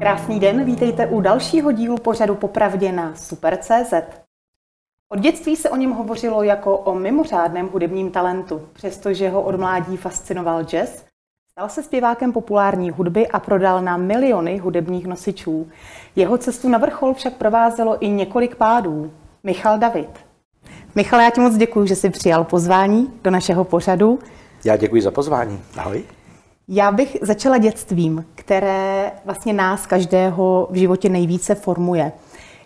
Krásný den, vítejte u dalšího dílu pořadu Popravdě na Super.cz. Od dětství se o něm hovořilo jako o mimořádném hudebním talentu, přestože ho od mládí fascinoval jazz, stal se zpěvákem populární hudby a prodal na miliony hudebních nosičů. Jeho cestu na vrchol však provázelo i několik pádů. Michal David. Michal, já ti moc děkuji, že jsi přijal pozvání do našeho pořadu. Já děkuji za pozvání. Ahoj. Já bych začala dětstvím, které vlastně nás každého v životě nejvíce formuje.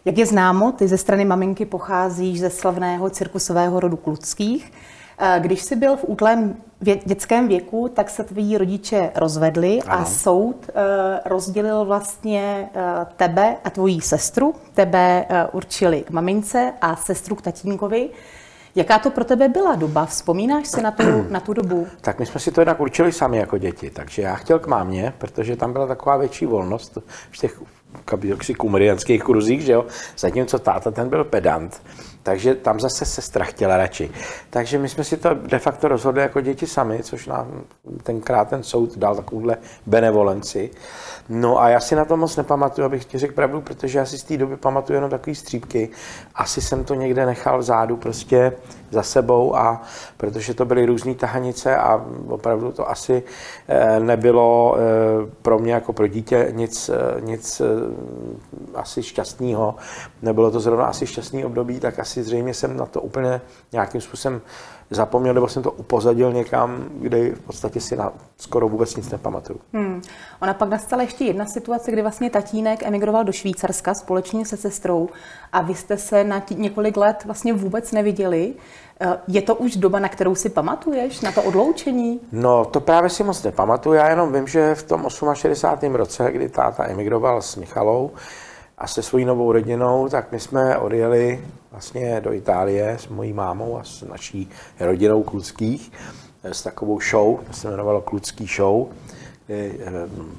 Jak je známo, ty ze strany maminky pocházíš ze slavného cirkusového rodu Kluckých. Eh, když jsi byl v útlém vě- dětském věku, tak se tví rodiče rozvedli ano. a soud uh, rozdělil vlastně uh, tebe a tvoji sestru. Tebe uh, určili k mamince a sestru k tatínkovi. Jaká to pro tebe byla doba? Vzpomínáš si na tu, na tu dobu? Tak my jsme si to jednak určili sami jako děti, takže já chtěl k mámě, protože tam byla taková větší volnost v těch kumrianských kruzích, že jo? Zatímco táta ten byl pedant, takže tam zase sestra chtěla radši. Takže my jsme si to de facto rozhodli jako děti sami, což nám tenkrát ten soud dal takovouhle benevolenci. No a já si na to moc nepamatuju, abych ti řekl pravdu, protože já si z té doby pamatuju jenom takové střípky. Asi jsem to někde nechal vzadu prostě za sebou a protože to byly různé tahanice a opravdu to asi eh, nebylo eh, pro mě jako pro dítě nic, eh, nic asi šťastného. Nebylo to zrovna asi šťastný období, tak asi zřejmě jsem na to úplně nějakým způsobem zapomněl, nebo jsem to upozadil někam, kde v podstatě si na skoro vůbec nic nepamatuju. Hmm. Ona pak nastala ještě jedna situace, kdy vlastně tatínek emigroval do Švýcarska společně se sestrou a vy jste se na tí, několik let vlastně vůbec neviděli. Eh, je to už doba, na kterou si pamatuješ, na to odloučení? No, to právě si moc nepamatuju. Já jenom vím, že v tom 68. roce, kdy táta emigroval s Michalou, a se svojí novou rodinou, tak my jsme odjeli vlastně do Itálie s mojí mámou a s naší rodinou Kluckých s takovou show, to se jmenovalo Klucký show, kdy eh,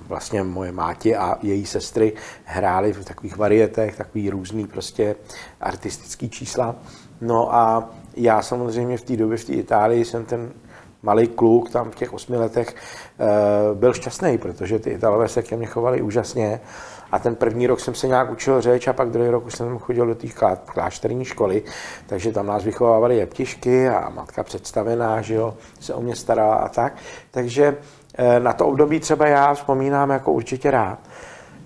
vlastně moje máti a její sestry hrály v takových varietech, takový různý prostě artistický čísla. No a já samozřejmě v té době v té Itálii jsem ten malý kluk tam v těch osmi letech eh, byl šťastný, protože ty Italové se ke mně chovali úžasně. A ten první rok jsem se nějak učil řeč a pak druhý rok už jsem chodil do té klášterní školy, takže tam nás vychovávali jeptišky a matka představená, že jo, se o mě starala a tak. Takže eh, na to období třeba já vzpomínám jako určitě rád.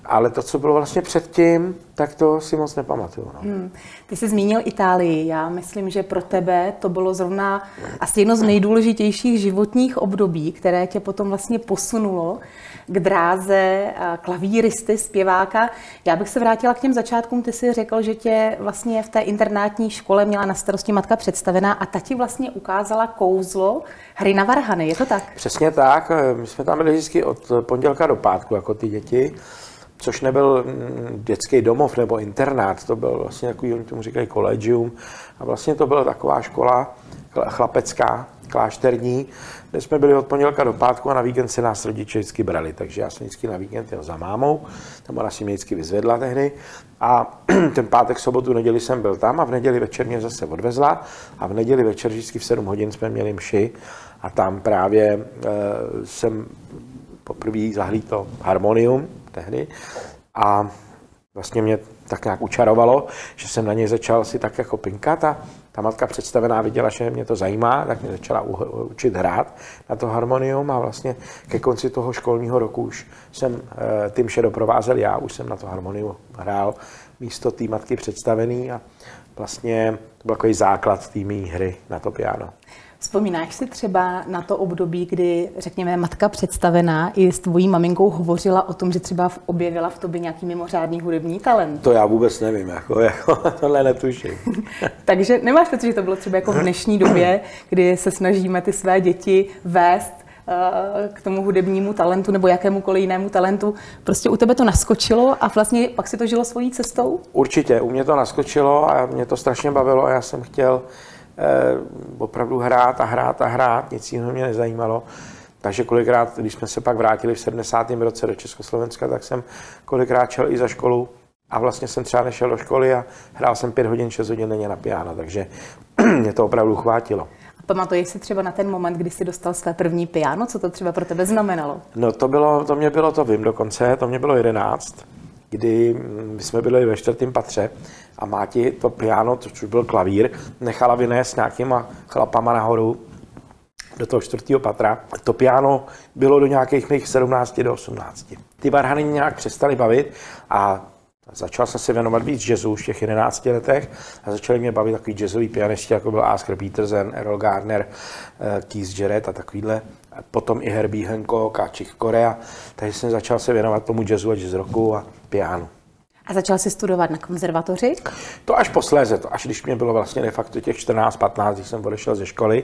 Ale to, co bylo vlastně předtím, tak to si moc nepamatuju. No. Hmm. Ty jsi zmínil Itálii. Já myslím, že pro tebe to bylo zrovna asi jedno z nejdůležitějších životních období, které tě potom vlastně posunulo k dráze klavíristy, zpěváka. Já bych se vrátila k těm začátkům. Ty si řekl, že tě vlastně v té internátní škole měla na starosti matka představená a ta ti vlastně ukázala kouzlo hry na varhany. Je to tak? Přesně tak. My jsme tam byli vždycky od pondělka do pátku, jako ty děti což nebyl mm, dětský domov nebo internát, to byl vlastně takový, oni tomu říkají collegium, a vlastně to byla taková škola chlapecká, klášterní, kde jsme byli od pondělka do pátku a na víkend se nás rodiče vždycky brali, takže já jsem vždycky na víkend jel za mámou, tam ona si mě vždycky vyzvedla tehdy. A ten pátek, sobotu, neděli jsem byl tam a v neděli večer mě zase odvezla. A v neděli večer vždycky v 7 hodin jsme měli mši a tam právě e, jsem poprvé zahlídl harmonium tehdy. A vlastně mě tak nějak učarovalo, že jsem na něj začal si tak jako pinkat a ta matka představená viděla, že mě to zajímá, tak mě začala učit hrát na to harmonium a vlastně ke konci toho školního roku už jsem eh, tím vše doprovázel já, už jsem na to harmonium hrál místo té matky představený a vlastně to byl takový základ té hry na to piano. Vzpomínáš si třeba na to období, kdy, řekněme, matka představená i s tvojí maminkou hovořila o tom, že třeba objevila v tobě nějaký mimořádný hudební talent? To já vůbec nevím, jako, jako tohle netuším. Takže nemáš pocit, že to bylo třeba jako v dnešní době, kdy se snažíme ty své děti vést eh, k tomu hudebnímu talentu nebo jakémukoliv jinému talentu. Prostě u tebe to naskočilo a vlastně pak si to žilo svojí cestou? Určitě, u mě to naskočilo a mě to strašně bavilo a já jsem chtěl opravdu hrát a hrát a hrát, nic jiného mě nezajímalo. Takže kolikrát, když jsme se pak vrátili v 70. roce do Československa, tak jsem kolikrát šel i za školu a vlastně jsem třeba nešel do školy a hrál jsem 5 hodin, 6 hodin denně na piano, takže mě to opravdu chvátilo. Pamatuješ si třeba na ten moment, kdy jsi dostal své první piano? Co to třeba pro tebe znamenalo? No to bylo, to mě bylo, to vím dokonce, to mě bylo 11 kdy my jsme byli ve čtvrtém patře a Máti to piano, což už byl klavír, nechala vynést nějakýma chlapama nahoru do toho čtvrtého patra. To piano bylo do nějakých mých 17 do 18. Ty varhany nějak přestaly bavit a Začal jsem se věnovat víc jazzu už v těch 11 letech a začali mě bavit takový jazzový pianisti, jako byl Oscar Peterson, Errol Garner, eh, Keith Jarrett a takovýhle. Potom i Herbie Hancock a Chick Corea. Takže jsem začal se věnovat tomu jazzu a jazz rocku a pianu. A začal jsi studovat na konzervatoři? To až posléze, to až když mě bylo vlastně de facto těch 14-15, když jsem odešel ze školy,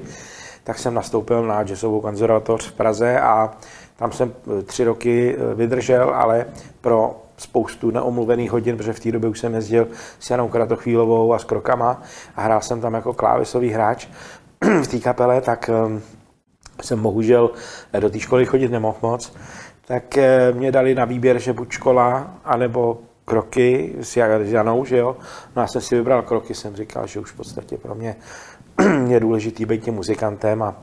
tak jsem nastoupil na jazzovou konzervatoř v Praze a tam jsem eh, tři roky eh, vydržel, ale pro spoustu neomluvených hodin, protože v té době už jsem jezdil s Janou Kratochvílovou a s Krokama a hrál jsem tam jako klávesový hráč v té kapele, tak ehm, jsem bohužel eh, do té školy chodit nemohl moc. Tak mě dali na výběr, že buď škola, anebo kroky s Janou, že jo. No já jsem si vybral kroky, jsem říkal, že už v podstatě pro mě je důležitý být tím muzikantem a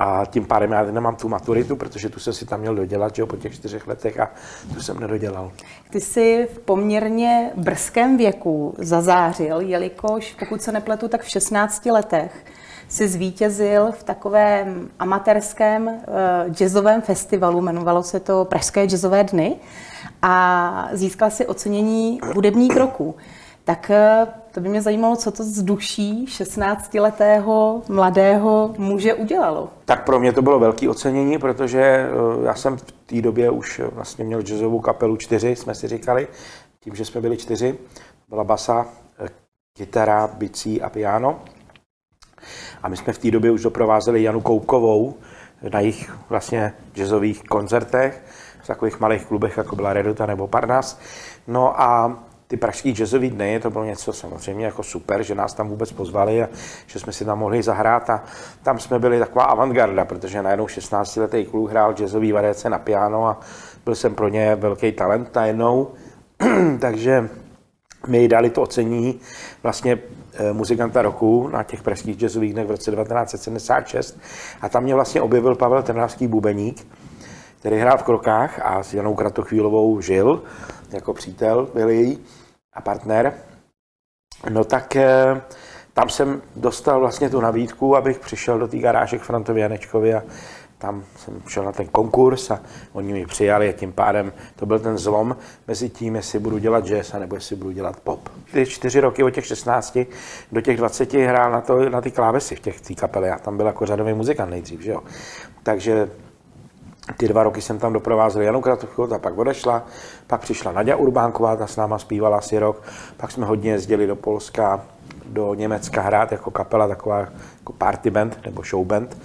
a tím pádem já nemám tu maturitu, protože tu jsem si tam měl dodělat, že jo, po těch čtyřech letech a tu jsem nedodělal. Ty jsi v poměrně brzkém věku zazářil, jelikož, pokud se nepletu, tak v 16 letech si zvítězil v takovém amatérském uh, jazzovém festivalu, jmenovalo se to Pražské jazzové dny a získal si ocenění hudební roku. Tak eh, to by mě zajímalo, co to z duší 16-letého mladého muže udělalo. Tak pro mě to bylo velké ocenění, protože eh, já jsem v té době už vlastně měl jazzovou kapelu čtyři, jsme si říkali, tím, že jsme byli čtyři. Byla basa, kytara, bicí a piano. A my jsme v té době už doprovázeli Janu Koupkovou na jejich vlastně jazzových koncertech v takových malých klubech, jako byla Reduta nebo Parnas. No a ty pražský jazzový dny, to bylo něco samozřejmě jako super, že nás tam vůbec pozvali a že jsme si tam mohli zahrát a tam jsme byli taková avantgarda, protože najednou 16-letý kluk hrál jazzový variace na piano a byl jsem pro ně velký talent najednou, takže mi dali to ocení vlastně eh, muzikanta roku na těch pražských jazzových dnech v roce 1976 a tam mě vlastně objevil Pavel Trnavský bubeník, který hrál v Krokách a s Janou Kratochvílovou žil jako přítel, byl její a partner. No tak eh, tam jsem dostal vlastně tu nabídku, abych přišel do té garáže k Frantovi Janečkovi a tam jsem šel na ten konkurs a oni mi přijali a tím pádem to byl ten zlom mezi tím, jestli budu dělat jazz nebo jestli budu dělat pop. Ty čtyři roky od těch 16 do těch 20 hrál na, to, na ty klávesy v těch kapely. Já tam byl jako řadový muzikant nejdřív, že jo. Takže ty dva roky jsem tam doprovázel Janu Kratochvu, a pak odešla. Pak přišla Nadia Urbánková, ta s náma zpívala asi rok. Pak jsme hodně jezdili do Polska, do Německa hrát jako kapela, taková jako party band nebo show band.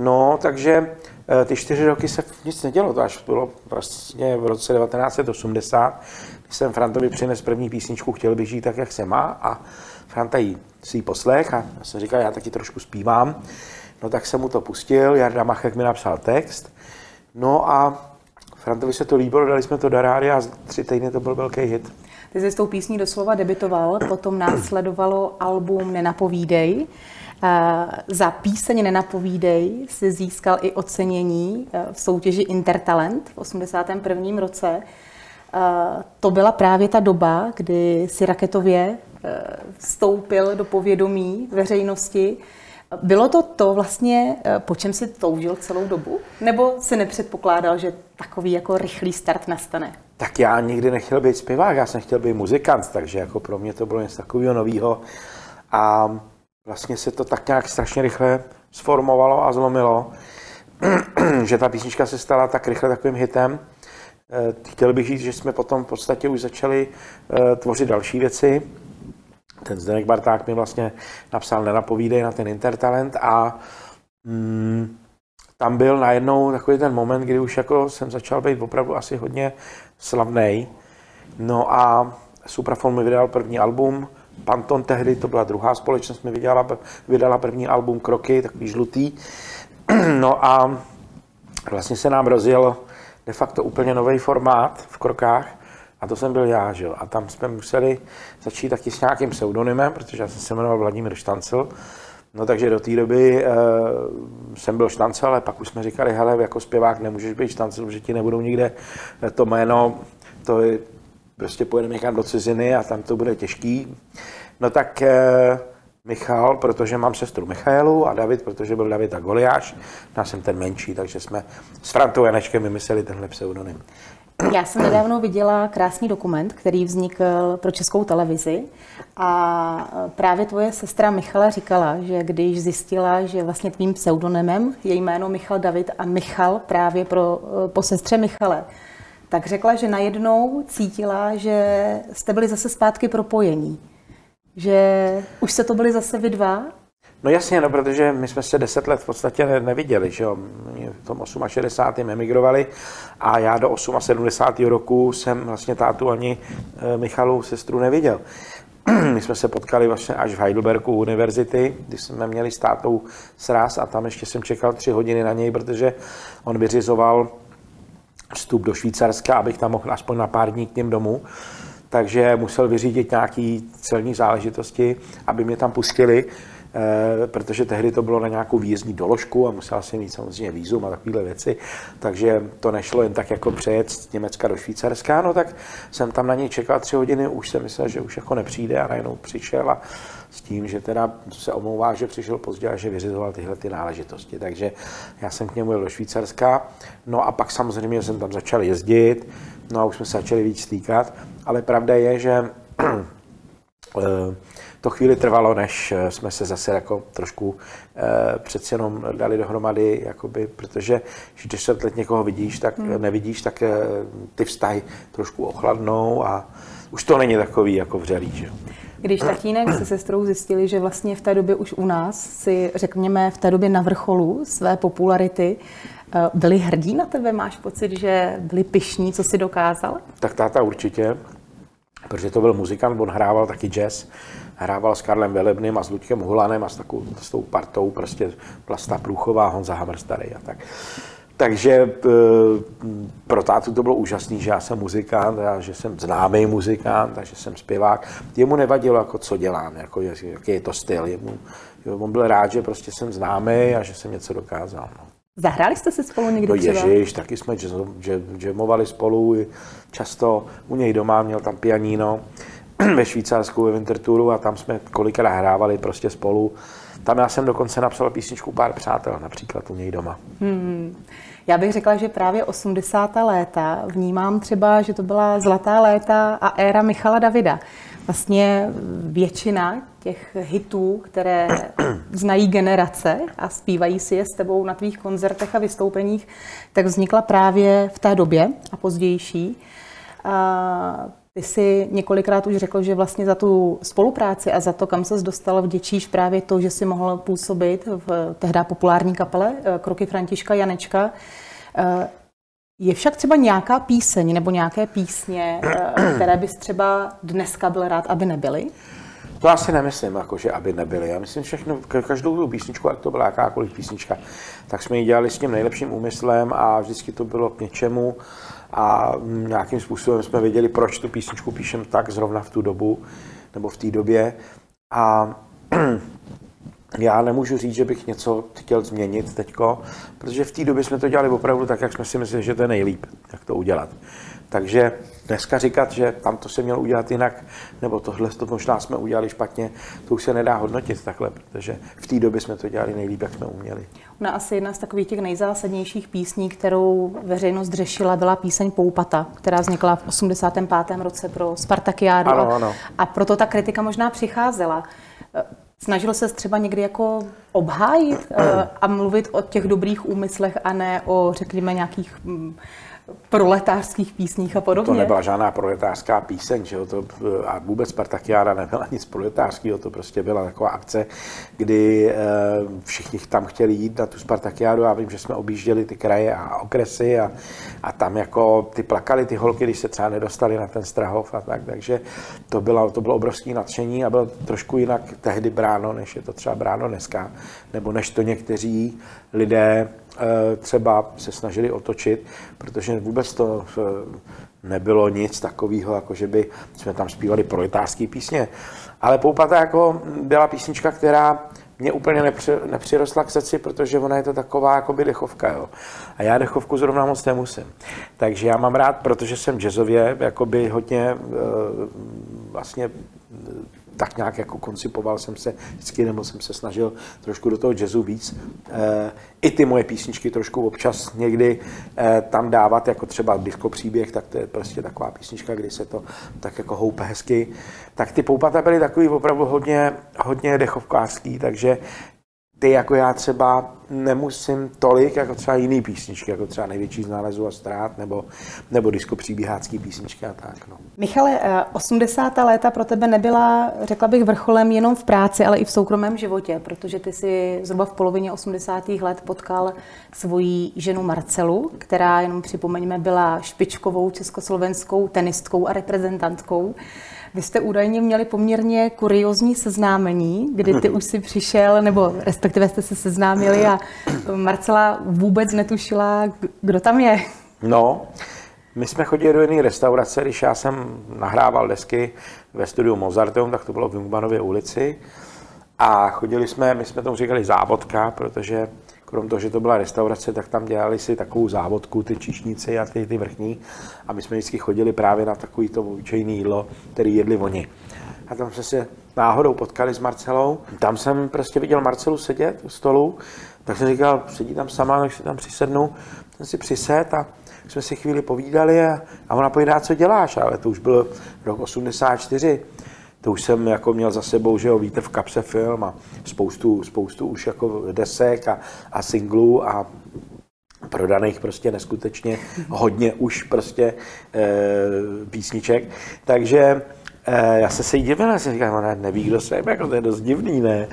No, takže eh, ty čtyři roky se nic nedělo, to až bylo vlastně v roce 1980, když jsem Frantovi přines první písničku Chtěl bych žít tak, jak se má a Franta jí si poslech a já jsem říkal, já taky trošku zpívám. No tak jsem mu to pustil, Jarda Machek mi napsal text, No a Frantovi se to líbilo, dali jsme to do rádia a tři týdny to byl velký hit. Ty jsi s tou písní doslova debitoval, potom následovalo album Nenapovídej. Eh, za píseň Nenapovídej si získal i ocenění eh, v soutěži Intertalent v 81. roce. Eh, to byla právě ta doba, kdy si raketově vstoupil do povědomí veřejnosti. Bylo to to vlastně, po čem si toužil celou dobu? Nebo si nepředpokládal, že takový jako rychlý start nastane? Tak já nikdy nechtěl být zpěvák, já jsem chtěl být muzikant, takže jako pro mě to bylo něco takového nového. A vlastně se to tak nějak strašně rychle sformovalo a zlomilo, že ta písnička se stala tak rychle takovým hitem. Eh, chtěl bych říct, že jsme potom v podstatě už začali eh, tvořit další věci, ten Zdenek Barták mi vlastně napsal Nenapovídej na ten Intertalent a mm, tam byl najednou takový ten moment, kdy už jako jsem začal být opravdu asi hodně slavný. No a Suprafon mi vydal první album, Panton tehdy, to byla druhá společnost, mi vydala, vydala první album Kroky, takový žlutý. No a vlastně se nám rozjel de facto úplně nový formát v Krokách, a to jsem byl já, že jo. A tam jsme museli začít taky s nějakým pseudonymem, protože já jsem se jmenoval Vladimír Štancel. No takže do té doby e, jsem byl Štancel, ale pak už jsme říkali, hele, jako zpěvák nemůžeš být Štancel, protože ti nebudou nikde to jméno to je, prostě pojedeme někam do ciziny a tam to bude těžký. No tak eh, Michal, protože mám sestru Michaelu a David, protože byl David a Goliáš. Já jsem ten menší, takže jsme s Frantou Janečkem vymysleli tenhle pseudonym. Já jsem nedávno viděla krásný dokument, který vznikl pro českou televizi a právě tvoje sestra Michala říkala, že když zjistila, že vlastně tvým pseudonymem je jméno Michal David a Michal právě pro, po sestře Michale, tak řekla, že najednou cítila, že jste byli zase zpátky propojení. Že už se to byli zase vy dva No jasně, no, protože my jsme se deset let v podstatě neviděli, že jo. v tom 68. emigrovali a já do 78. roku jsem vlastně tátu ani e, Michalu sestru neviděl. My jsme se potkali vlastně až v Heidelbergu univerzity, když jsme měli s tátou sraz a tam ještě jsem čekal tři hodiny na něj, protože on vyřizoval vstup do Švýcarska, abych tam mohl aspoň na pár dní k něm domů takže musel vyřídit nějaký celní záležitosti, aby mě tam pustili. Eh, protože tehdy to bylo na nějakou výjezdní doložku a musela jsem mít samozřejmě výzum a takovéhle věci, takže to nešlo jen tak jako přejet z Německa do Švýcarska, no tak jsem tam na něj čekal tři hodiny, už jsem myslel, že už jako nepřijde a najednou přišel a s tím, že teda se omlouvá, že přišel pozdě a že vyřizoval tyhle ty náležitosti. Takže já jsem k němu jel do Švýcarska, no a pak samozřejmě jsem tam začal jezdit, no a už jsme se začali víc stýkat, ale pravda je, že eh, to chvíli trvalo, než eh, jsme se zase jako trošku eh, přeci jenom dali dohromady, jakoby, protože když se let někoho vidíš, tak hmm. nevidíš, tak eh, ty vztahy trošku ochladnou a už to není takový jako vřelý. Že? Když tatínek se sestrou zjistili, že vlastně v té době už u nás si, řekněme, v té době na vrcholu své popularity, eh, byli hrdí na tebe? Máš pocit, že byli pišní, co si dokázal? Tak táta určitě, protože to byl muzikant, on hrával taky jazz hrával s Karlem Velebným a s Luďkem Hulanem a s, takovou, s tou partou, prostě Plasta Průchová, Honza Hammer starý a tak. Takže e, pro tátu to bylo úžasný, že já jsem muzikant, a že jsem známý muzikant, a že jsem zpěvák. Jemu nevadilo, jako co dělám, jako, jaký je to styl. Jemu, on byl rád, že prostě jsem známý a že jsem něco dokázal. No. Zahráli jste si spolu někdy no, třeba? Ježiš, taky jsme jamovali spolu, často u něj doma, měl tam pianíno ve Švýcarsku ve Wintertouru a tam jsme kolikrát hrávali prostě spolu. Tam já jsem dokonce napsal písničku Pár přátel, například u něj doma. Hmm. Já bych řekla, že právě 80. léta vnímám třeba, že to byla zlatá léta a éra Michala Davida. Vlastně většina těch hitů, které znají generace a zpívají si je s tebou na tvých koncertech a vystoupeních, tak vznikla právě v té době a pozdější. A ty jsi několikrát už řekl, že vlastně za tu spolupráci a za to, kam se dostal, vděčíš právě to, že jsi mohl působit v tehdy populární kapele eh, Kroky Františka Janečka. Eh, je však třeba nějaká píseň nebo nějaké písně, eh, které bys třeba dneska byl rád, aby nebyly? To asi nemyslím, jako, že aby nebyly. Já myslím, všechno, každou tu písničku, jak to byla jakákoliv písnička, tak jsme ji dělali s tím nejlepším úmyslem a vždycky to bylo k něčemu a nějakým způsobem jsme věděli, proč tu písničku píšem tak zrovna v tu dobu nebo v té době. A já nemůžu říct, že bych něco chtěl změnit teďko, protože v té době jsme to dělali opravdu tak, jak jsme si mysleli, že to je nejlíp, jak to udělat. Takže dneska říkat, že tam to se mělo udělat jinak, nebo tohle to možná jsme udělali špatně, to už se nedá hodnotit takhle, protože v té době jsme to dělali nejlíp, jak jsme uměli. Ona asi jedna z takových těch nejzásadnějších písní, kterou veřejnost řešila, byla píseň Poupata, která vznikla v 85. roce pro Spartakiádu. Ano, ano. A proto ta kritika možná přicházela. Snažil se třeba někdy jako obhájit eh, a mluvit o těch dobrých úmyslech a ne o, řekněme, nějakých mm, proletářských písních a podobně. To nebyla žádná proletářská píseň, že jo? To, a vůbec Spartakiáda nebyla nic proletářského, to prostě byla taková akce, kdy e, všichni tam chtěli jít na tu Spartakiádu. Já vím, že jsme objížděli ty kraje a okresy a, a tam jako ty plakali ty holky, když se třeba nedostali na ten Strahov a tak, takže to bylo, to bylo obrovské nadšení a bylo trošku jinak tehdy bráno, než je to třeba bráno dneska, nebo než to někteří lidé třeba se snažili otočit, protože vůbec to eh, nebylo nic takového, jako že by jsme tam zpívali proletářské písně. Ale Poupata jako byla písnička, která mě úplně nepři, nepřirostla k srdci, protože ona je to taková jako by dechovka, jo. A já dechovku zrovna moc nemusím. Takže já mám rád, protože jsem jazzově jakoby hodně vlastně tak nějak jako koncipoval jsem se vždycky, nebo jsem se snažil trošku do toho jazzu víc. E, I ty moje písničky trošku občas někdy e, tam dávat, jako třeba disco příběh, tak to je prostě taková písnička, kdy se to tak jako houpe hezky. Tak ty poupata byly takový opravdu hodně, hodně dechovkářský, takže ty jako já třeba nemusím tolik, jako třeba jiný písničky, jako třeba Největší z nálezu a ztrát, nebo, nebo disko příběhácký písničky a tak. No. Michale, 80. Eh, léta pro tebe nebyla, řekla bych, vrcholem jenom v práci, ale i v soukromém životě, protože ty si zhruba v polovině 80. let potkal svoji ženu Marcelu, která, jenom připomeňme, byla špičkovou československou tenistkou a reprezentantkou. Vy jste údajně měli poměrně kuriozní seznámení, kdy ty už si přišel, nebo respektive jste se seznámili a Marcela vůbec netušila, kdo tam je. No, my jsme chodili do jedné restaurace, když já jsem nahrával desky ve studiu Mozarteum, tak to bylo v Jungmanově ulici. A chodili jsme, my jsme tomu říkali závodka, protože krom toho, že to byla restaurace, tak tam dělali si takovou závodku, ty čišníci a ty, ty vrchní. A my jsme vždycky chodili právě na takový to obyčejné jídlo, který jedli oni. A tam jsme se náhodou potkali s Marcelou. Tam jsem prostě viděl Marcelu sedět u stolu, tak jsem říkal, sedí tam sama, tak si tam přisednu. Jsem si přised a jsme si chvíli povídali a, a ona povídá, co děláš, ale to už byl rok 84 to už jsem jako měl za sebou, že jo, víte, v kapse film a spoustu, spoustu už jako desek a, a singlů a prodaných prostě neskutečně hodně už prostě e, písniček. Takže e, já se se jí divila, jsem říkal, ona neví, kdo jsem, jako to je dost divný, ne?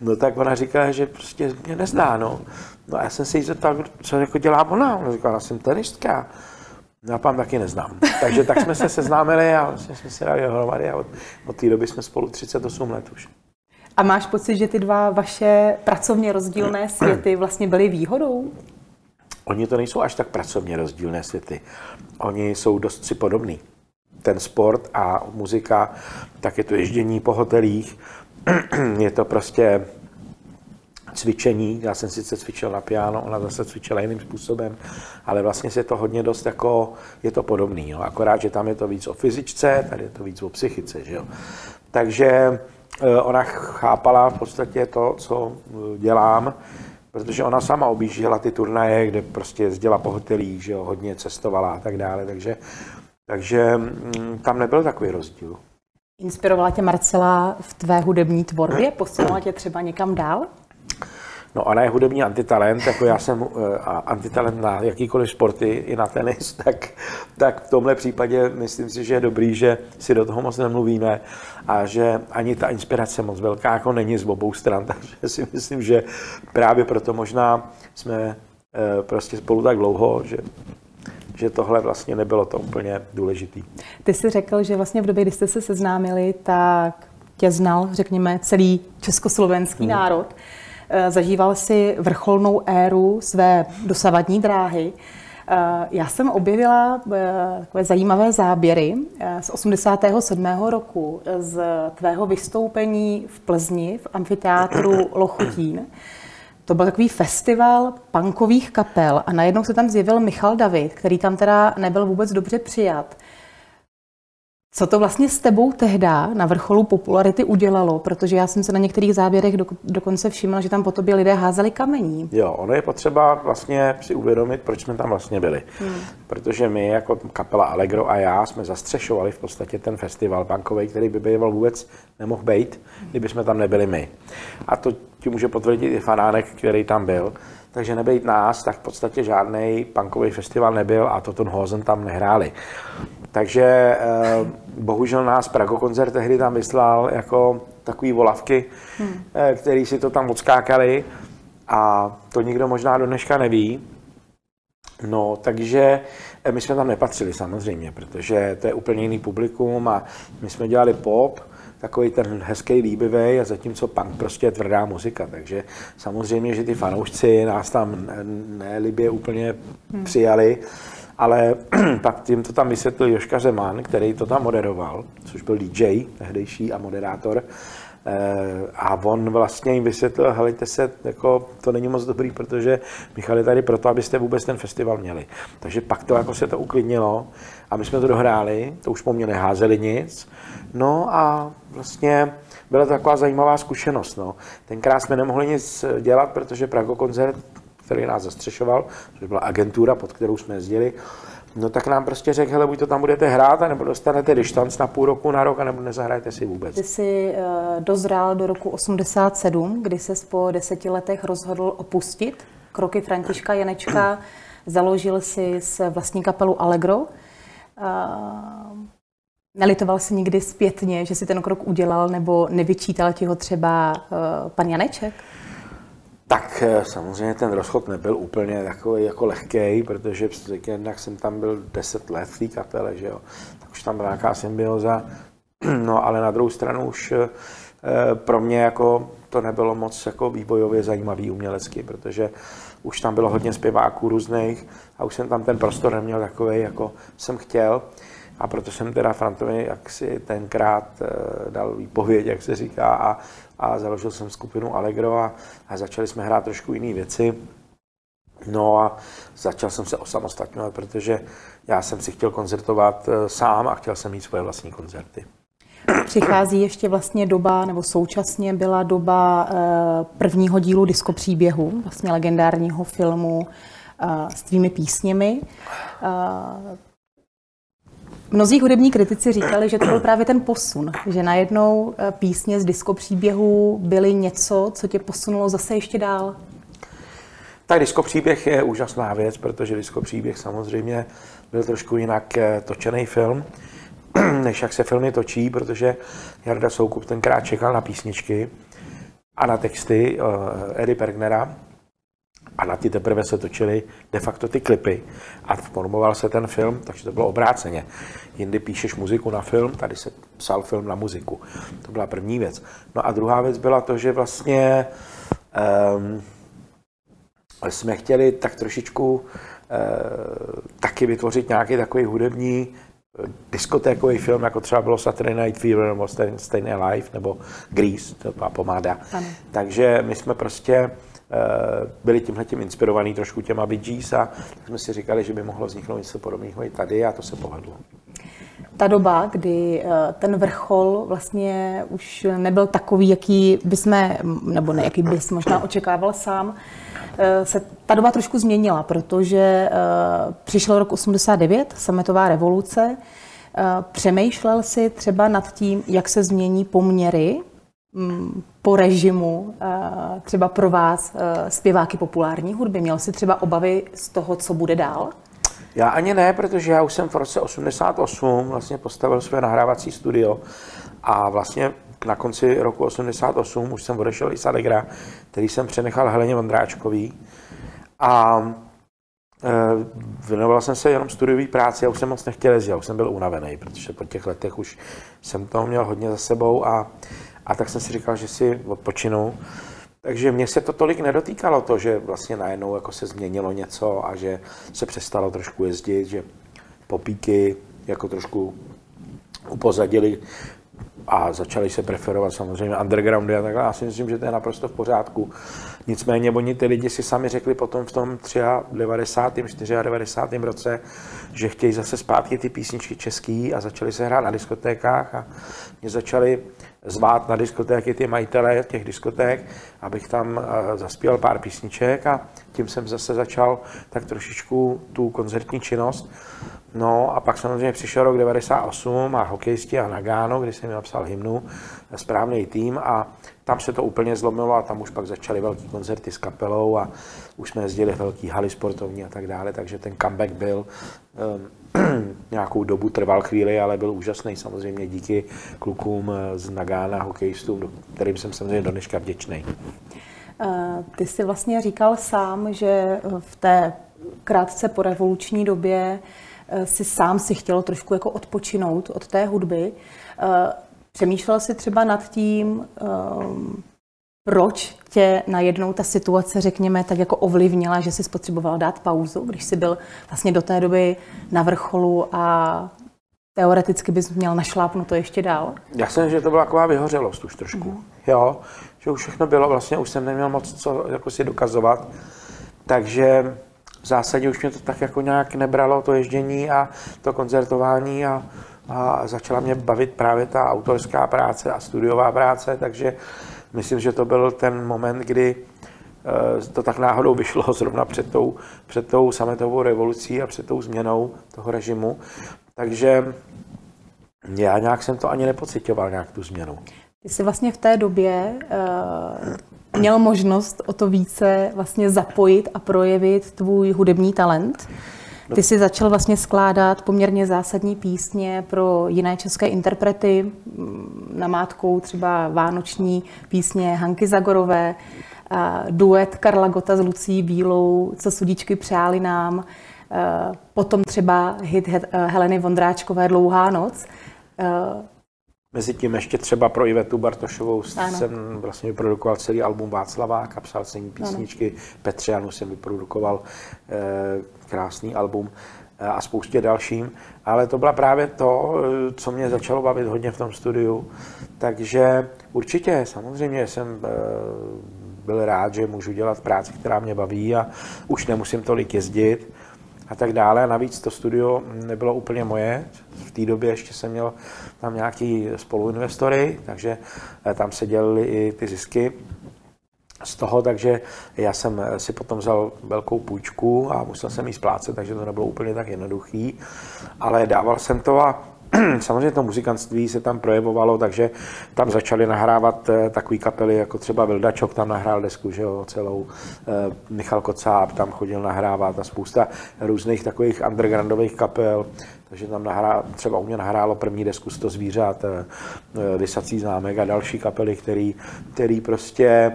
No tak ona říká, že prostě mě nezná, no. No a já jsem se jí zeptal, co jako dělá ona. Ona říkala, já jsem tenistka. Já pán taky neznám. Takže tak jsme se seznámili a vlastně jsme se dali dohromady a od, od té doby jsme spolu 38 let už. A máš pocit, že ty dva vaše pracovně rozdílné světy vlastně byly výhodou? Oni to nejsou až tak pracovně rozdílné světy. Oni jsou dost si podobný. Ten sport a muzika, tak je to ježdění po hotelích, je to prostě cvičení. Já jsem sice cvičil na piano, ona zase cvičila jiným způsobem, ale vlastně se to hodně dost jako, je to podobný. Jo. Akorát, že tam je to víc o fyzičce, tady je to víc o psychice. Že jo. Takže eh, ona chápala v podstatě to, co eh, dělám, protože ona sama objížděla ty turnaje, kde prostě jezdila po hotelích, že jo, hodně cestovala a tak dále, takže, takže mm, tam nebyl takový rozdíl. Inspirovala tě Marcela v tvé hudební tvorbě? Posunula tě třeba někam dál? No ona je hudební antitalent, jako já jsem uh, antitalent na jakýkoliv sporty, i na tenis, tak, tak v tomhle případě myslím si, že je dobrý, že si do toho moc nemluvíme a že ani ta inspirace moc velká jako není z obou stran, takže si myslím, že právě proto možná jsme uh, prostě spolu tak dlouho, že že tohle vlastně nebylo to úplně důležitý. Ty jsi řekl, že vlastně v době, kdy jste se seznámili, tak tě znal, řekněme, celý československý hmm. národ. Eh, zažíval si vrcholnou éru své dosavadní dráhy. Eh, já jsem objevila eh, takové zajímavé záběry z 87. roku z tvého vystoupení v Plzni v amfiteátru Lochotín. To byl takový festival punkových kapel a najednou se tam zjevil Michal David, který tam teda nebyl vůbec dobře přijat. Co to vlastně s tebou tehda na vrcholu popularity udělalo? Protože já jsem se na některých záběrech do, dokonce všimla, že tam po tobě lidé házeli kamení. Jo, ono je potřeba vlastně si uvědomit, proč jsme tam vlastně byli. Hmm. Protože my jako kapela Allegro a já jsme zastřešovali v podstatě ten festival bankový, který by býval vůbec nemohl být, kdyby jsme tam nebyli my. A to ti může potvrdit i fanánek, který tam byl. Takže nebejt nás, tak v podstatě žádný punkový festival nebyl a Toton Hosen tam nehráli. Takže eh, bohužel nás Prago koncert tehdy tam vyslal jako takový volavky, hmm. Eh, který si to tam odskákali a to nikdo možná do dneška neví. No, takže eh, my jsme tam nepatřili samozřejmě, protože to je úplně jiný publikum a my jsme dělali pop, takový ten hezký líbivý a zatímco punk prostě je tvrdá muzika, takže samozřejmě, že ty fanoušci nás tam nelibě úplně hmm. přijali, ale pak tím to tam vysvětlil Joška Zeman, který to tam moderoval, což byl DJ tehdejší a moderátor, A on vlastně jim vysvětlil, helejte se, jako, to není moc dobrý, protože Michal je tady proto, abyste vůbec ten festival měli. Takže pak to jako se to uklidnilo a my jsme to dohráli, to už po mně neházeli nic. No a vlastně byla to taková zajímavá zkušenost. No. Tenkrát jsme nemohli nic dělat, protože Prago koncert, který nás zastřešoval, což byla agentura, pod kterou jsme jezdili, No tak nám prostě řekl, hele, buď to tam budete hrát, nebo dostanete distanc na půl roku, na rok, nebo nezahrajete si vůbec. Ty jsi uh, dozrál do roku 87, kdy se po deseti letech rozhodl opustit kroky Františka Janečka, založil si s vlastní kapelu Allegro. Uh, nelitoval jsi nikdy zpětně, že si ten krok udělal, nebo nevyčítal ti ho třeba uh, pan Janeček? Tak eh, samozřejmě ten rozchod nebyl úplně takový jako lehký, protože jednak jsem tam byl 10 let v té kapele, že jo. Tak už tam byla nějaká symbioza. No ale na druhou stranu už eh, pro mě jako to nebylo moc jako vývojově zajímavý umělecky, protože už tam bylo hodně zpěváků různých a už jsem tam ten prostor neměl takový, jako jsem chtěl. A proto jsem teda Frantovi jaksi tenkrát eh, dal výpověď, jak se říká, a, a založil jsem skupinu Allegro a, a začali jsme hrát trošku jiné věci. No a začal jsem se osamostatňovat, protože já jsem si chtěl koncertovat eh, sám a chtěl jsem mít svoje vlastní koncerty. Přichází ještě vlastně doba, nebo současně byla doba eh, prvního dílu Disko příběhu, vlastně legendárního filmu s tvými písněmi. Mnozí hudební kritici říkali, že to byl právě ten posun, že najednou eh, písně z disko příběhu byly něco, co tě posunulo zase ještě dál. Tak disko příběh je úžasná věc, protože disko příběh samozřejmě byl trošku jinak eh, točený film, než jak se filmy točí, protože Jarda Soukup tenkrát čekal na písničky a na texty uh, Eddie Pergnera, a na ty teprve se točily de facto ty klipy a formoval se ten film, takže to bylo obráceně. Jindy píšeš muziku na film, tady se psal film na muziku. To byla první věc. No a druhá věc byla to, že vlastně um, jsme chtěli tak trošičku uh, taky vytvořit nějaký takový hudební eh, diskotékový film, jako třeba bylo Saturday Night Fever nebo Stay Alive nebo Grease, to byla pomáda. Ano. Takže my jsme prostě byli tímhle tím inspirovaný trošku těma Gees a tak jsme si říkali, že by mohlo vzniknout něco podobného i tady a to se povedlo. Ta doba, kdy eh, ten vrchol vlastně už nebyl takový, jaký bysme, nebo ne, jaký bys možná očekával sám, eh, se ta doba trošku změnila, protože přišel rok 89, sametová revoluce, přemýšlel si třeba nad tím, jak se změní poměry po režimu, eh, třeba pro vás, eh, zpěváky populární hudby? Měl jsi třeba obavy z toho, co bude dál? Já ani ne, protože já už jsem v roce 88 vlastně postavil své nahrávací studio a vlastně na konci roku 88 už jsem odešel i z Allegra, který jsem přenechal Heleně Vondráčkový a e, věnoval jsem se jenom studiové práci, já už jsem moc nechtěl jezdit, já už jsem byl unavený, protože po těch letech už jsem toho měl hodně za sebou a a tak jsem si říkal, že si odpočinu. Takže mě se to tolik nedotýkalo, to, že vlastně najednou jako se změnilo něco a že se přestalo trošku jezdit, že popíky jako trošku upozadili a začali se preferovat samozřejmě undergroundy a takhle. Já si myslím, že to je naprosto v pořádku. Nicméně oni ty lidi si sami řekli potom v tom 93. 94. roce, že chtějí zase zpátky ty písničky český a začali se hrát na diskotékách a mě začali zvát na diskotéky ty majitele těch diskoték, abych tam eh, zaspíval pár písniček a tím jsem zase začal tak trošičku tu koncertní činnost. No a pak samozřejmě přišel rok 98 a hokejisti a Nagano, kdy jsem napsal hymnu, správný tým a tam se to úplně zlomilo a tam už pak začaly velký koncerty s kapelou a už jsme jezdili velký haly sportovní a tak dále, takže ten comeback byl um, nějakou dobu trval chvíli, ale byl úžasný samozřejmě díky klukům z Nagána, hokejistům, kterým jsem samozřejmě do dneška vděčný. Eh, ty jsi vlastně říkal sám, že v té krátce po revoluční době eh, si sám si chtěl trošku jako odpočinout od té hudby. Eh, přemýšlel jsi třeba nad tím, proč tě najednou ta situace, řekněme, tak jako ovlivnila, že jsi spotřeboval dát pauzu, když jsi byl vlastně do té doby na vrcholu a teoreticky bys měl našlápnuto ještě dál? Já jsem, že to byla taková vyhořelost už trošku. Mm. Jo, že už všechno bylo, vlastně už jsem neměl moc co jako si dokazovat. Takže v zásadě už mě to tak jako nějak nebralo, to ježdění a to koncertování a, a začala mě bavit právě ta autorská práce a studiová práce, takže myslím, že to byl ten moment, kdy eh, to tak náhodou vyšlo zrovna před tou, před tou sametovou revolucí a před tou změnou toho režimu. Takže já nějak jsem to ani nepocitoval, nějak tu změnu. Ty jsi vlastně v té době uh, měl možnost o to více vlastně zapojit a projevit tvůj hudební talent. Ty jsi začal vlastně skládat poměrně zásadní písně pro jiné české interprety, mm, namátkou třeba vánoční písně Hanky Zagorové, duet Karla Gota s Lucí Bílou, co sudíčky přáli nám, potom třeba hit Heleny Vondráčkové Dlouhá noc. Mezi tím ještě třeba pro Ivetu Bartošovou ano. jsem vlastně vyprodukoval celý album Václavák a psal jsem písničky. Ano. Petřianu jsem vyprodukoval eh, krásný album eh, a spoustě dalším. Ale to byla právě to, eh, co mě začalo bavit hodně v tom studiu. Takže určitě, samozřejmě jsem byl rád, že můžu dělat práci, která mě baví a už nemusím tolik jezdit a tak dále. A navíc to studio nebylo úplně moje. V té době ještě jsem měl tam nějaký spoluinvestory, takže eh, tam se dělily i ty zisky z toho, takže já jsem eh, si potom vzal velkou půjčku a musel jsem jí splácet, takže to nebylo úplně tak jednoduchý, ale dával jsem to a samozřejmě to muzikantství se tam projevovalo, takže tam začali nahrávat eh, takové kapely, jako třeba Vildačok tam nahrál desku, že jo, celou, eh, Michal Kocáb tam chodil nahrávat a spousta různých takových undergroundových kapel, takže tam nahrá, třeba u mě nahrálo první desku 100 zvířat, eh, Vysací zámek a další kapely, který, který prostě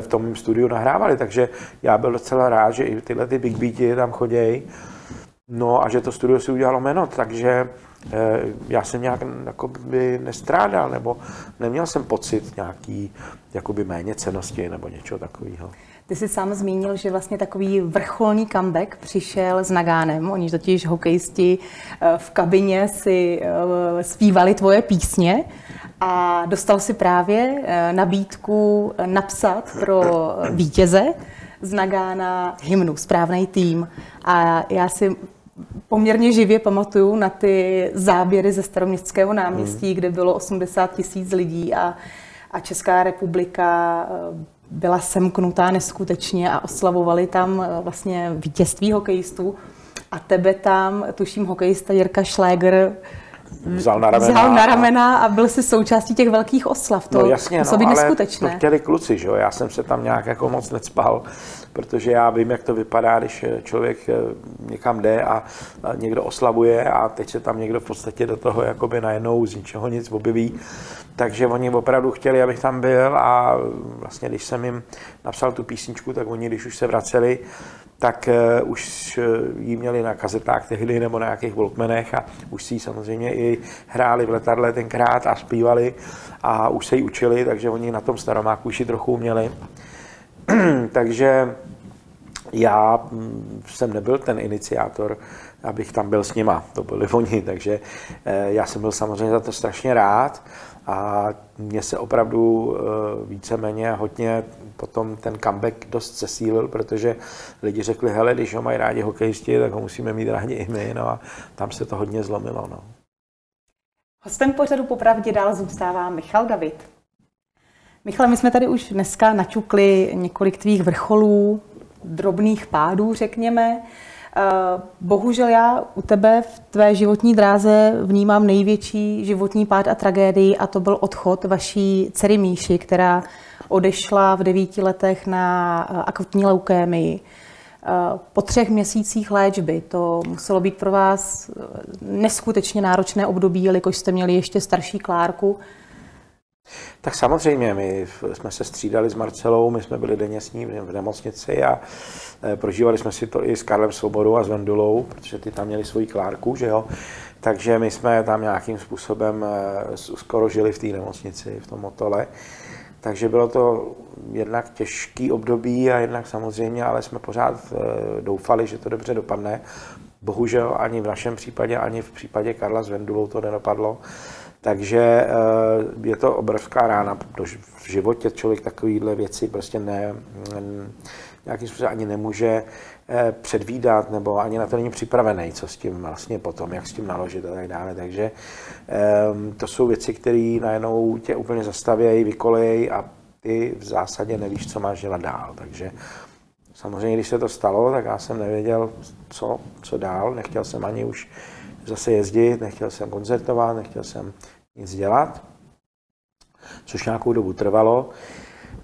v tom studiu nahrávali, takže já byl docela rád, že i tyhle ty big beaty tam chodějí, no a že to studio si udělalo jméno, takže já jsem nějak jakoby nestrádal, nebo neměl jsem pocit nějaký jakoby méně cenosti nebo něčeho takového. Ty jsi sám zmínil, že vlastně takový vrcholný comeback přišel s Nagánem. Oni totiž hokejisti eh, v kabině si eh, zpívali tvoje písně a dostal si právě nabídku napsat pro vítěze z Nagána hymnu, správný tým. A já si poměrně živě pamatuju na ty záběry ze staroměstského náměstí, hmm. kde bylo 80 tisíc lidí a, a Česká republika eh, byla semknutá neskutečně a oslavovali tam eh, vlastně vítězství hokejistů. A tebe tam, tuším, hokejista Jirka Schläger vzal na ramena, vzal na ramena a byl si součástí těch velkých oslav. To no jasně, no, být neskutečné. to chtěli kluci, že jo? Já jsem se tam nějak jako moc necpal, protože já vím, jak to vypadá, když člověk eh, někam jde a někdo oslavuje a teď se tam někdo v podstatě do toho jakoby najednou z ničeho nic objeví. Takže oni opravdu chtěli, abych tam byl a vlastně, když jsem jim napsal tu písničku, tak oni, když už se vraceli, tak uh, už ji měli na kazetách tehdy nebo na nějakých Walkmanech a už si ji samozřejmě i hráli v letadle tenkrát a zpívali a už se ji učili, takže oni na tom staromáku už ji trochu uměli. takže já mm, jsem nebyl ten iniciátor, abych tam byl s nima, to byli oni, takže eh, já jsem byl samozřejmě za to strašně rád a mně se opravdu víceméně hodně potom ten comeback dost zesílil, protože lidi řekli, hele, když ho mají rádi hokejisti, tak ho musíme mít rádi i my, no a tam se to hodně zlomilo, no. Hostem pořadu popravdě dál zůstává Michal David. Michal, my jsme tady už dneska načukli několik tvých vrcholů, drobných pádů, řekněme. Eh, bohužel já u tebe v tvé životní dráze vnímám největší životní pád a tragédii a to byl odchod vaší dcery Míši, která odešla v devíti letech na eh, akutní leukémii. Eh, po třech měsících léčby to muselo být pro vás neskutečně náročné období, jelikož jste měli ještě starší Klárku. Tak samozřejmě, my jsme se střídali s Marcelou, my jsme byli denně s ní v nemocnici a eh, prožívali jsme si to i s Karlem Svobodou a s Vendulou, protože ty tam měli svoji Klárku, že jo. Takže my jsme tam nějakým způsobem eh, skoro žili v té nemocnici, v tom motole. Takže bylo to jednak těžký období a jednak samozřejmě, ale jsme pořád eh, doufali, že to dobře dopadne. Bohužel ani v našem případě, ani v případě Karla s Vendulou to nedopadlo. Takže eh, je to obrovská rána v životě. Člověk takovýhle věci prostě ne, nějakým způsobem ani nemůže eh, předvídat, nebo ani na to není připravený, co s tím vlastně potom, jak s tím naložit a tak dále. Takže ehm, to jsou věci, které najednou tě úplně zastavějí, vykolejí a ty v zásadě nevíš, co máš dělat dál. Takže samozřejmě, když se to stalo, tak já jsem nevěděl, co, co dál. Nechtěl jsem ani už zase jezdit, nechtěl jsem koncertovat, nechtěl jsem nic dělat, což nějakou dobu trvalo.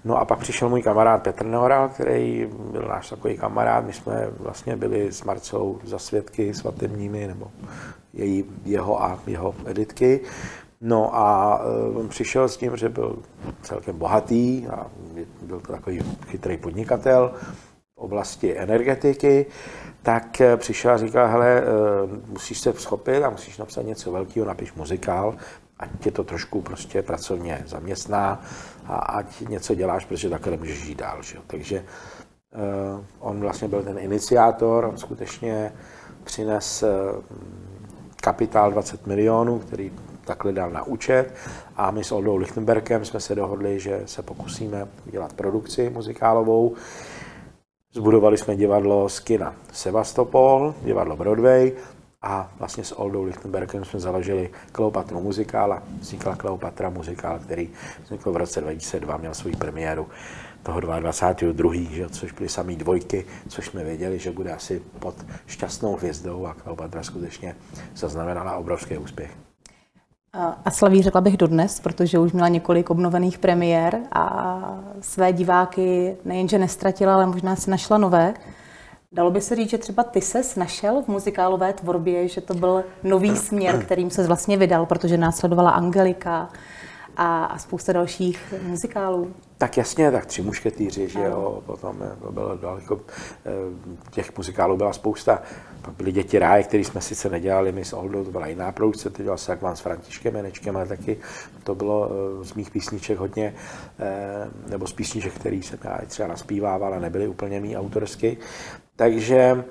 No a pak přišel můj kamarád Petr Neoral, který byl náš takový kamarád. My jsme vlastně byli s Marcou za svědky svatebními, nebo její, jeho a jeho editky. No a eh, on přišel s tím, že byl celkem bohatý a byl to takový chytrý podnikatel v oblasti energetiky, tak eh, přišel a říkal, hele, eh, musíš se schopit a musíš napsat něco velkého, napiš muzikál, ať tě to trošku prostě pracovně zaměstná a ať něco děláš, protože takhle nemůžeš žít dál. Že? Takže uh, on vlastně byl ten iniciátor, on skutečně přines uh, kapitál 20 milionů, který takhle dal na účet a my s Oldou Lichtenbergem jsme se dohodli, že se pokusíme udělat produkci muzikálovou. Zbudovali jsme divadlo z kina Sevastopol, divadlo Broadway a vlastně s Oldou Lichtenbergem jsme založili Kleopatru muzikál a vznikla Kleopatra muzikál, který vznikl v roce 2002, měl svou premiéru toho 22. Že, což byly samý dvojky, což jsme věděli, že bude asi pod šťastnou hvězdou a Kleopatra skutečně zaznamenala obrovský úspěch. A slaví řekla bych dodnes, protože už měla několik obnovených premiér a své diváky nejenže nestratila, ale možná si našla nové. Dalo by se říct, že třeba ty ses našel v muzikálové tvorbě, že to byl nový směr, kterým se vlastně vydal, protože následovala Angelika a, a spousta dalších muzikálů. Tak jasně, tak tři mušketýři, že jo, potom to bylo daleko, eh, těch muzikálů byla spousta. Pak byly Děti ráje, které jsme sice nedělali my s Oldou, to byla jiná produkce, to dělal se jak mám s Františkem Menečkem, ale taky to bylo eh, z mých písniček hodně, eh, nebo z písniček, které jsem já třeba naspívával a nebyly úplně mý autorsky. Takže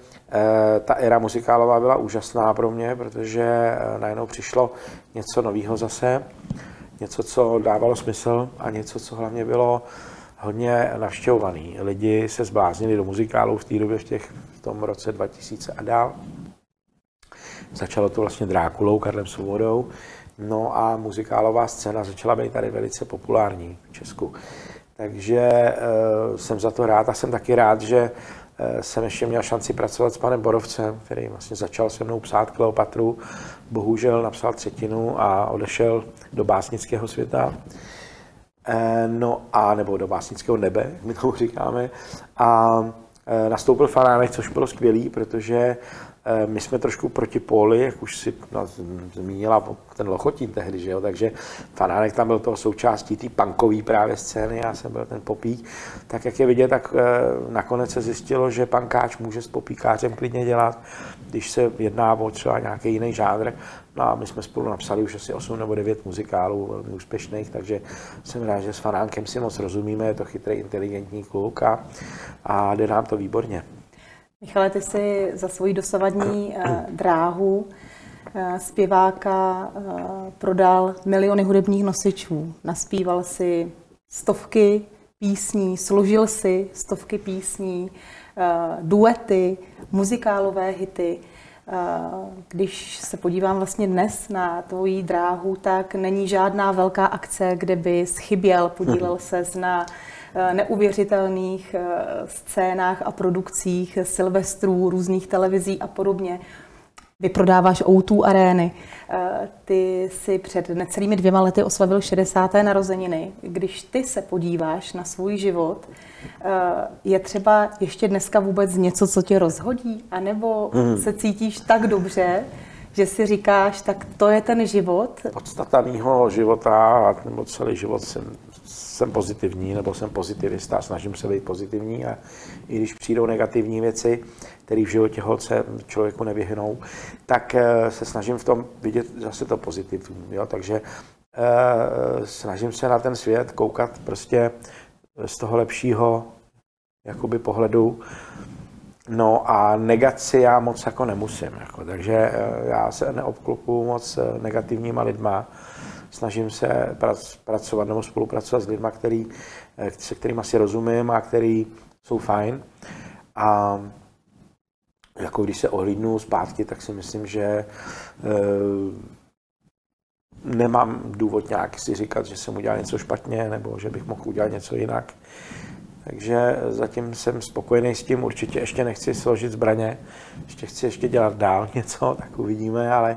ta éra muzikálová byla úžasná pro mě, protože najednou přišlo něco nového zase něco, co dávalo smysl a něco, co hlavně bylo hodně navštěvovaný. Lidi se zbláznili do muzikálu v té době, v, těch, v tom roce 2000 a dál. Začalo to vlastně Drákulou, Karlem Svobodou, no a muzikálová scéna začala být tady velice populární v Česku. Takže e, jsem za to rád a jsem taky rád, že Eh, jsem ještě měl šanci pracovat s panem Borovcem, který vlastně začal se mnou psát Kleopatru. Bohužel napsal třetinu a odešel do básnického světa. Eh, no a nebo do básnického nebe, my tomu říkáme. A eh, nastoupil Faránek, což bylo skvělý, protože Eh, my jsme trošku proti poli, jak už si no, zmínila ten Lochotín tehdy, že jo? takže Fanánek tam byl toho součástí té punkové právě scény, já jsem byl ten popík. Tak jak je vidět, tak e, nakonec se zjistilo, že pankáč může s popíkářem klidně dělat, když se jedná o třeba nějaký jiný žánr. No a my jsme spolu napsali už asi 8 nebo 9 muzikálů velmi úspěšných, takže jsem rád, že s Fanánkem si moc rozumíme, je to chytrý, inteligentní kluk a, a jde nám to výborně. Michale, ty jsi za svoji dosavadní uh, dráhu uh, zpěváka uh, prodal miliony hudebních nosičů. Naspíval si stovky písní, složil si stovky písní, duety, muzikálové hity. Když se podívám vlastně dnes na tvoji dráhu, tak není žádná velká akce, kde by schyběl, podílel se na Eh, neuvěřitelných eh, scénách a produkcích Silvestrů, různých televizí a podobně. Vyprodáváš O2 arény. Eh, ty si před necelými dvěma lety oslavil 60. narozeniny. Když ty se podíváš na svůj život, je třeba ještě dneska vůbec něco, co tě rozhodí? A nebo hmm. se cítíš tak dobře, že si říkáš, tak to je ten život? Podstata mýho života, nebo celý život jsem jsem pozitivní nebo jsem pozitivista, snažím se být pozitivní a i když přijdou negativní věci, které v životě holce člověku nevyhnou, tak eh, se snažím v tom vidět zase to pozitivní. Jo? Takže eh, snažím se na ten svět koukat prostě z toho lepšího jakoby pohledu No a negaci já moc jako nemusím, jako, takže eh, já se neobklopuju moc negativníma lidma. Snažím se pracovat nebo spolupracovat s lidmi, který, eh, se kterými si rozumím a který jsou fajn. A jako když se ohlídnu zpátky, tak si myslím, že e, nemám důvod nějak si říkat, že jsem udělal něco špatně nebo že bych mohl udělat něco jinak. Takže zatím jsem spokojený s tím, určitě ještě nechci složit zbraně, ještě chci ještě dělat dál něco, tak uvidíme, ale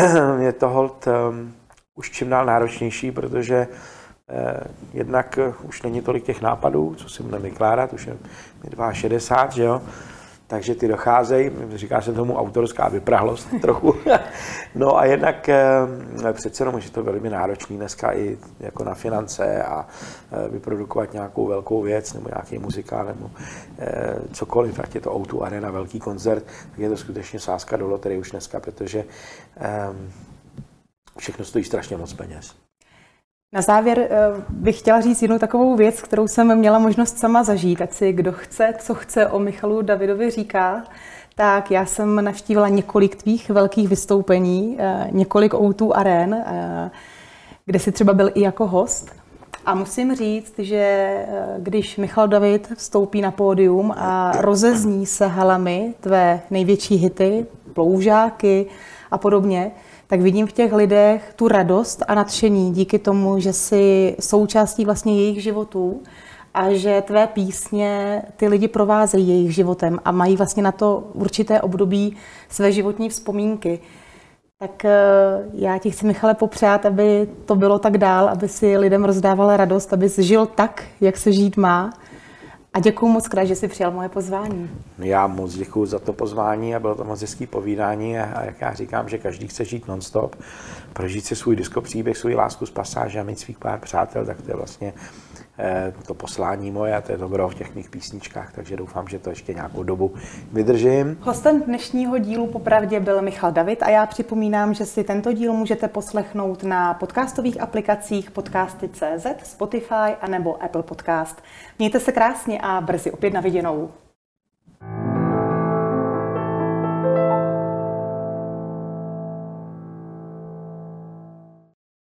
je to hold um, už čím dál náročnější, protože eh, jednak už není tolik těch nápadů, co si budeme vykládat, už je mi 62, že jo, takže ty docházejí, říká se tomu autorská vyprahlost trochu. no a jednak eh, přece jenom, že to velmi náročný dneska i jako na finance a eh, vyprodukovat nějakou velkou věc nebo nějaký muzikál nebo eh, cokoliv, ať je to O2 Arena, velký koncert, tak je to skutečně sázka do loterie už dneska, protože všechno stojí strašně moc peněz. Na závěr eh, bych chtěla říct jednu takovou věc, kterou jsem měla možnost sama zažít. Ať si kdo chce, co chce o Michalu Davidovi říká, tak já jsem navštívila několik tvých velkých vystoupení, eh, několik O2 aren, eh, kde si třeba byl i jako host. A musím říct, že když Michal David vstoupí na pódium a rozezní se halami tvé největší hity, ploužáky a podobně, tak vidím v těch lidech tu radost a nadšení díky tomu, že si součástí vlastně jejich životů a že tvé písně ty lidi provázejí jejich životem a mají vlastně na to určité období své životní vzpomínky. Tak eh, já ti chci, Michale, popřát, aby to bylo tak dál, aby si lidem rozdával radost, aby žil tak, jak se žít má a děkuji moc krát, že jsi přijal moje pozvání. Já moc děkuji za to pozvání a bylo to moc hezký povídání a, jak já říkám, že každý chce žít nonstop, prožít si svůj disko příběh, svůj lásku z pasáže a mít svých pár přátel, tak to je vlastně to poslání moje a to je dobro v těch mých písničkách, takže doufám, že to ještě nějakou dobu vydržím. Hostem dnešního dílu popravdě byl Michal David a já připomínám, že si tento díl můžete poslechnout na podcastových aplikacích podcasty.cz, Spotify a nebo Apple Podcast. Mějte se krásně a brzy opět na viděnou.